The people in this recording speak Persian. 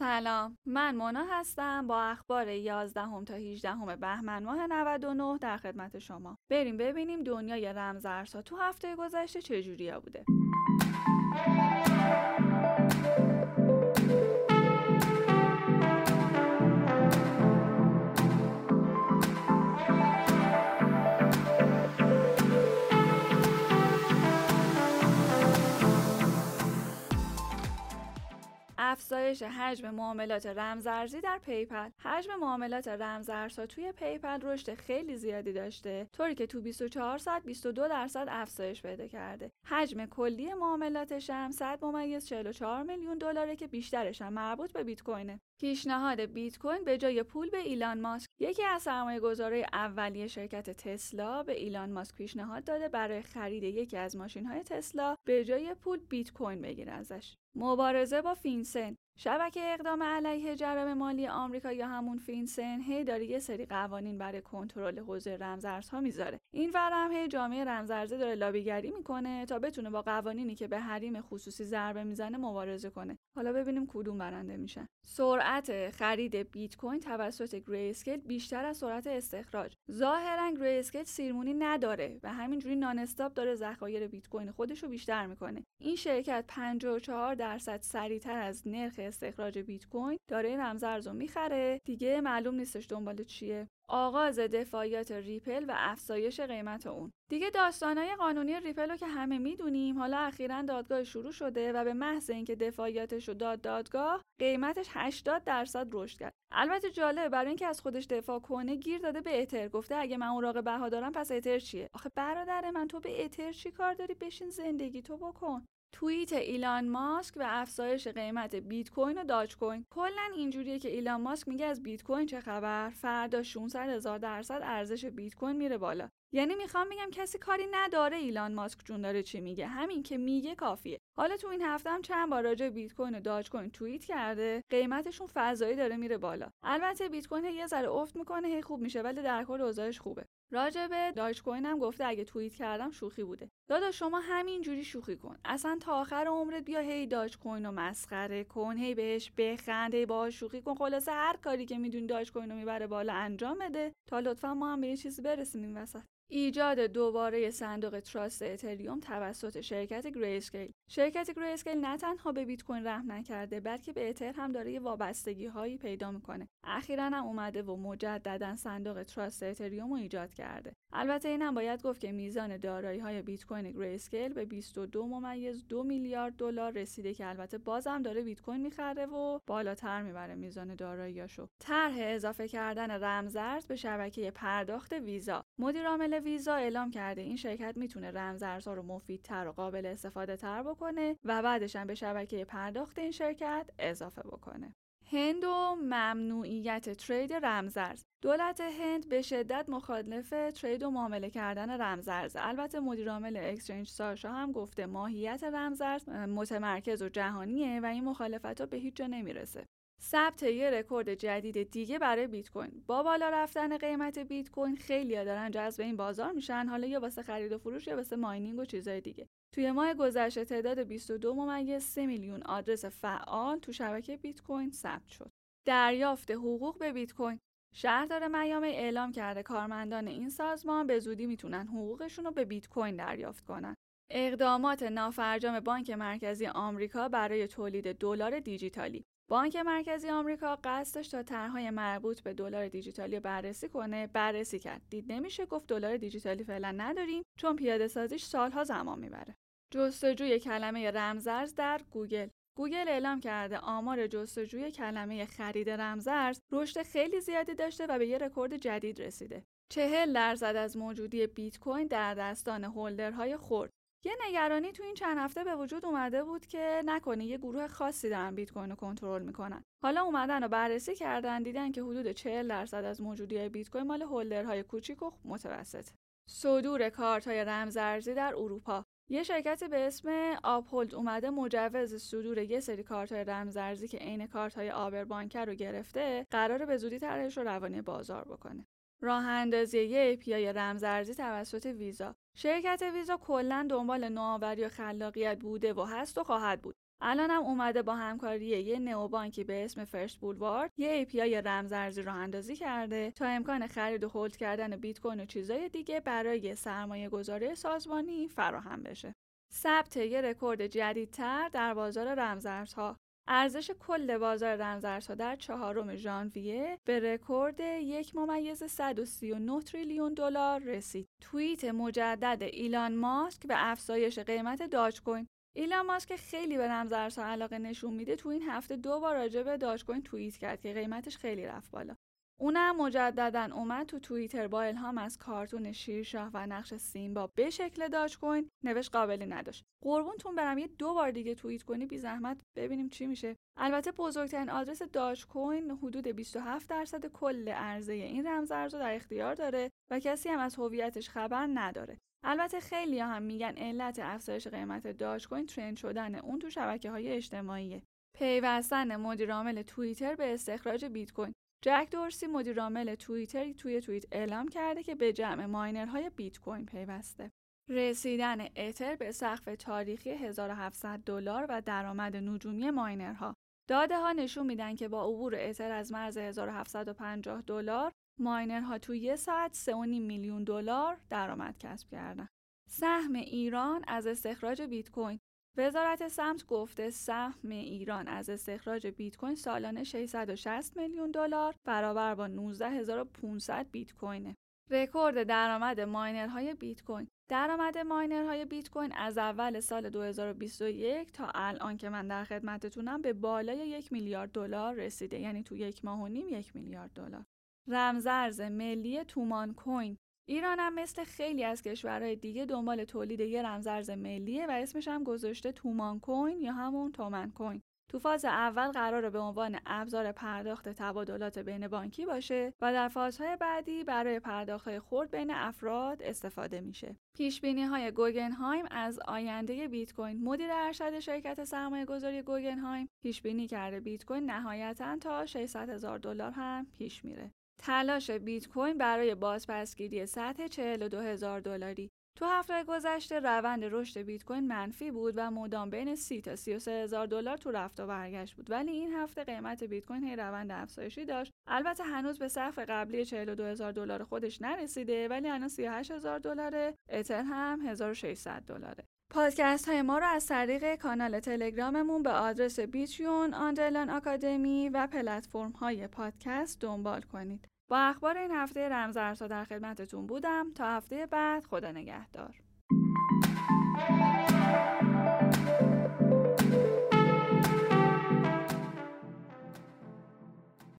سلام. من مونا هستم با اخبار 11 هم تا 18 هم بهمن ماه 99 در خدمت شما. بریم ببینیم دنیای رمزارزها تو هفته گذشته چجوریا بوده. افزایش حجم معاملات رمزارزی در پی‌پل حجم معاملات رمزارزها توی پی‌پل رشد خیلی زیادی داشته طوری که تو 24 ساعت 22 درصد افزایش پیدا کرده. حجم کلی معاملاتش هم 100 ممیز 44 میلیون دلاره که بیشترش هم مربوط به بیت کوینه. پیشنهاد بیت کوین به جای پول به ایلان ماسک. یکی از سرمایه گذارای اولیه شرکت تسلا به ایلان ماسک پیشنهاد داده برای خرید یکی از ماشین های تسلا به جای پول بیت کوین بگیره ازش. مبارزه با فینسن شبکه اقدام علیه جرم مالی آمریکا یا همون فینسن هی داره یه سری قوانین برای کنترل حوزه رمزارزها می‌ذاره. این ورم هی جامعه رمزارزی داره لابی‌گری می‌کنه تا بتونه با قوانینی که به حریم خصوصی ضربه می‌زنه مبارزه کنه. حالا ببینیم کدوم برنده میشن. سرعت خرید بیت کوین توسط گریسکیل بیشتر از سرعت استخراجه. ظاهرا گریسکیل سیرمونی نداره و همینجوری non-stop داره ذخایر بیت کوین خودش رو بیشتر می‌کنه. این شرکت 54 درصد سریعتر از نرخ استخراج بیت کوین داره رمزارز رو می‌خره. دیگه معلوم نیستش دنبال چیه. آغاز دفاعیات ریپل و افزایش قیمت اون. دیگه داستانهای قانونی ریپل رو که همه می‌دونیم حالا اخیرا دادگاه شروع شده و به محض اینکه دفاعیاتش رو داد دادگاه قیمتش 80 درصد رشد کرد. البته جالبه برای اینکه از خودش دفاع کنه گیر داده به اتر. گفته اگه من اوراق بهادارم پس اتر چیه؟ آخه برادر من تو به اتر چی کار داری؟ بشین زندگیتو بکن. توییت ایلان ماسک و افزایش قیمت بیت کوین و داج کوین کلا اینجوریه که ایلان ماسک میگه از بیت کوین چه خبر؟ فردا 600 هزار درصد ارزش بیت کوین میره بالا. یعنی می‌خوام بگم کسی کاری نداره ایلان ماسک چون داره چی میگه. همین که میگه کافیه. حالا تو این هفته هم چند بار راجع بیت کوین و داج کوین توییت کرده قیمتشون فضایی داره میره بالا. البته بیت کوین یه ذره افت می‌کنه هی خوب میشه ولی در کل اوضاعش خوبه. راجع به داج کوین هم گفته اگه توییت کردم شوخی بوده. دادا شما همینجوری شوخی کن. اصلا تا آخر عمرت بیا هی داج کوین رو مسخره کن هی بهش بخند هی باهاش شوخی کن. خلاصه هر کاری که می‌دونی داج کوین رو می‌بره بالا انجام بده. تا لطفا ما هم به یه چیزی برسیم این وسط. ایجاد دوباره صندوق trust اتریوم توسط شرکت گریسکیل. شرکت گریسکیل نه تنها به بیت کوین رحم نکرده بلکه به اتر هم داره یه وابستگی هایی پیدا می‌کنه. اخیرا هم اومده و مجددا صندوق trust اتریوم رو ایجاد کرده. البته اینم باید گفت که میزان دارایی های بیت کوین گریسکیل به 22 ممیز دو میلیارد دلار رسیده که البته بازم داره بیت کوین می‌خره و بالاتر می‌بره میزان داراییاشو طرح اضافه کردن رمزارز به شبکه پرداخت ویزا. مدیر عامل ویزا اعلام کرده این شرکت می‌تونه رمزارزها رو مفیدتر و قابل استفاده تر بکنه و بعدش هم به شبکه پرداخت این شرکت اضافه بکنه. هند و ممنوعیت ترید رمزارز. دولت هند به شدت مخالف ترید و معامله کردن رمزارز. البته مدیر عامل اکسچنج ساشا هم گفته ماهیت رمزارز متمرکز و جهانیه و این مخالفت ها به هیچ جا نمی‌رسه. ثبت یه رکورد جدید دیگه برای بیت کوین. با بالا رفتن قیمت بیت کوین خیلی دارن جذب این بازار میشن. حالا یا واسه خرید و فروش یا واسه mining و چیزای دیگه. توی ماه گذشته تعداد 22 ممیز 3 میلیون آدرس فعال تو شبکه بیت کوین ثبت شد. دریافت حقوق به بیت کوین. شهردار میامی اعلام کرده کارمندان این سازمان به زودی می‌تونن حقوقشون رو به بیت کوین دریافت کنن. اقدامات نافرجام بانک مرکزی آمریکا برای تولید دلار دیجیتالی. بانک مرکزی آمریکا قصد داشت تا طرحهای مربوط به دلار دیجیتالی بررسی کنه بررسی کرد. دید نمیشه گفت دلار دیجیتالی فعلا نداریم چون پیاده سازیش سالها زمان می‌بره. جستجوی کلمه رمزارز در گوگل. گوگل اعلام کرده آمار جستجوی کلمه خرید رمزارز رشد خیلی زیادی داشته و به یه رکورد جدید رسیده. چهل درصد از موجودی بیت کوین در دستان holder های خرد. یه نگرانی تو این چند هفته به وجود اومده بود که نکنه یه گروه خاصی دارن بیت کوین رو کنترل می‌کنن. حالا اومدن و بررسی کردن دیدن که حدود 40 درصد از موجودی بیت کوین مال holder های کوچیک و متوسط. صدور کارت های رمزارزی در اروپا. یه شرکتی به اسم آپولد اومده مجوز صدور یه سری کارت های رمزارزی که عین کارت های آبر رو گرفته قرار به زودی طرحش رو روانی بازار بکنه. راه اندازی یه API رمزارزی توسط ویزا. شرکت ویزا کلا دنبال نوآوری و خلاقیت بوده و هست و خواهد بود. الانم اومده با همکاری یه نئوبانکی به اسم فرست بولوارد یه API رمزارزی راه اندازی کرده تا امکان خرید و هولد کردن بیت کوین و چیزای دیگه برای سرمایه گذاری سازمانی فراهم بشه. ثبت یه رکورد جدیدتر در بازار رمزارزها. ارزش کل بازار رمزارزها در چهارم ژانویه به رکورد یک ممیز 139 تریلیون دلار رسید. توییت مجدد ایلان ماسک به افزایش قیمت Dogecoin ایلان ماسک خیلی به رمزارزها علاقه نشون میده تو این هفته دو بار راجع به Dogecoin توییت کرد که قیمتش خیلی رفت بالا. اونم مجددا اومد تو توییتر با الهام از کارتون شیرشاه و نقش سیمبا به شکل Dogecoin نوشت قابلی نداشت. قربونتون برم یه دو بار دیگه توییت کنی بی زحمت ببینیم چی میشه. البته بزرگترین آدرس Dogecoin حدود 27 درصد کل عرضه این رمزارز رو در اختیار داره و کسی هم از هویتش خبر نداره. البته خیلی هم میگن علت افزایش قیمت داج کوین ترند شدن اون تو شبکه های اجتماعیه. پیوستن مدیرعامل توییتر به استخراج بیت کوین. جک دورسی مدیرعامل توییتر توی توییت اعلام کرده که به جمع ماینرهای بیت کوین پیوسته. رسیدن اتر به سقف تاریخی 1700 دلار و درآمد نجومی ماینرها داده ها نشون میدن که با عبور اتر از مرز 1750 دلار ماینرها توی یه ساعت 3.5 میلیون دلار درآمد کسب کردن. سهم ایران از استخراج بیت کوین وزارت سمت گفته سهم ایران از استخراج بیت کوین سالانه 660 میلیون دلار برابر با 19500 بیت کوینه. رکورد درآمد ماینرهای بیت کوین درآمد ماینرهای بیت کوین از اول سال 2021 تا الان که من در خدمتتونم به بالای یک میلیارد دلار رسیده یعنی تو یک ماه و نیم یک میلیارد دلار رمزرز ملی تومان کوین ایران هم مثل خیلی از کشورهای دیگه دنبال تولید یه رمزارز ملیه و اسمش هم گذاشته تومان کوین یا همون تومن کوین. تو فاز اول قراره به عنوان ابزار پرداخت تبادلات بین بانکی باشه و در فازهای بعدی برای پرداختهای خرد بین افراد استفاده میشه. پیش بینی های گوگنهایم از آینده بیت کوین مدیر ارشد شرکت سرمایه گذاری گوگنهایم پیش بینی کرده بیت کوین نهایتا تا 600 هزار دلار هم پیش میره. تلاش بیت کوین برای بازپسگیری سطح 42 هزار دلاری. تو هفته گذشته روند رشد بیت کوین منفی بود و مدام بین 30 تا 33 هزار دلار تو رفت و برگشت بود. ولی این هفته قیمت بیت کوین هی روند افزایشی داشت. البته هنوز به سقف قبلی 42 هزار دلار خودش نرسیده ولی الان 38 هزار دلاره. اتر هم 1600 دلاره. پادکست های ما رو از طریق کانال تلگراممون به آدرس بیتیون، آندرلان آکادمی و پلتفرم های پادکست دنبال کنید. با اخبار این هفته رمزارزها در خدمتتون بودم تا هفته بعد خدا نگهدار.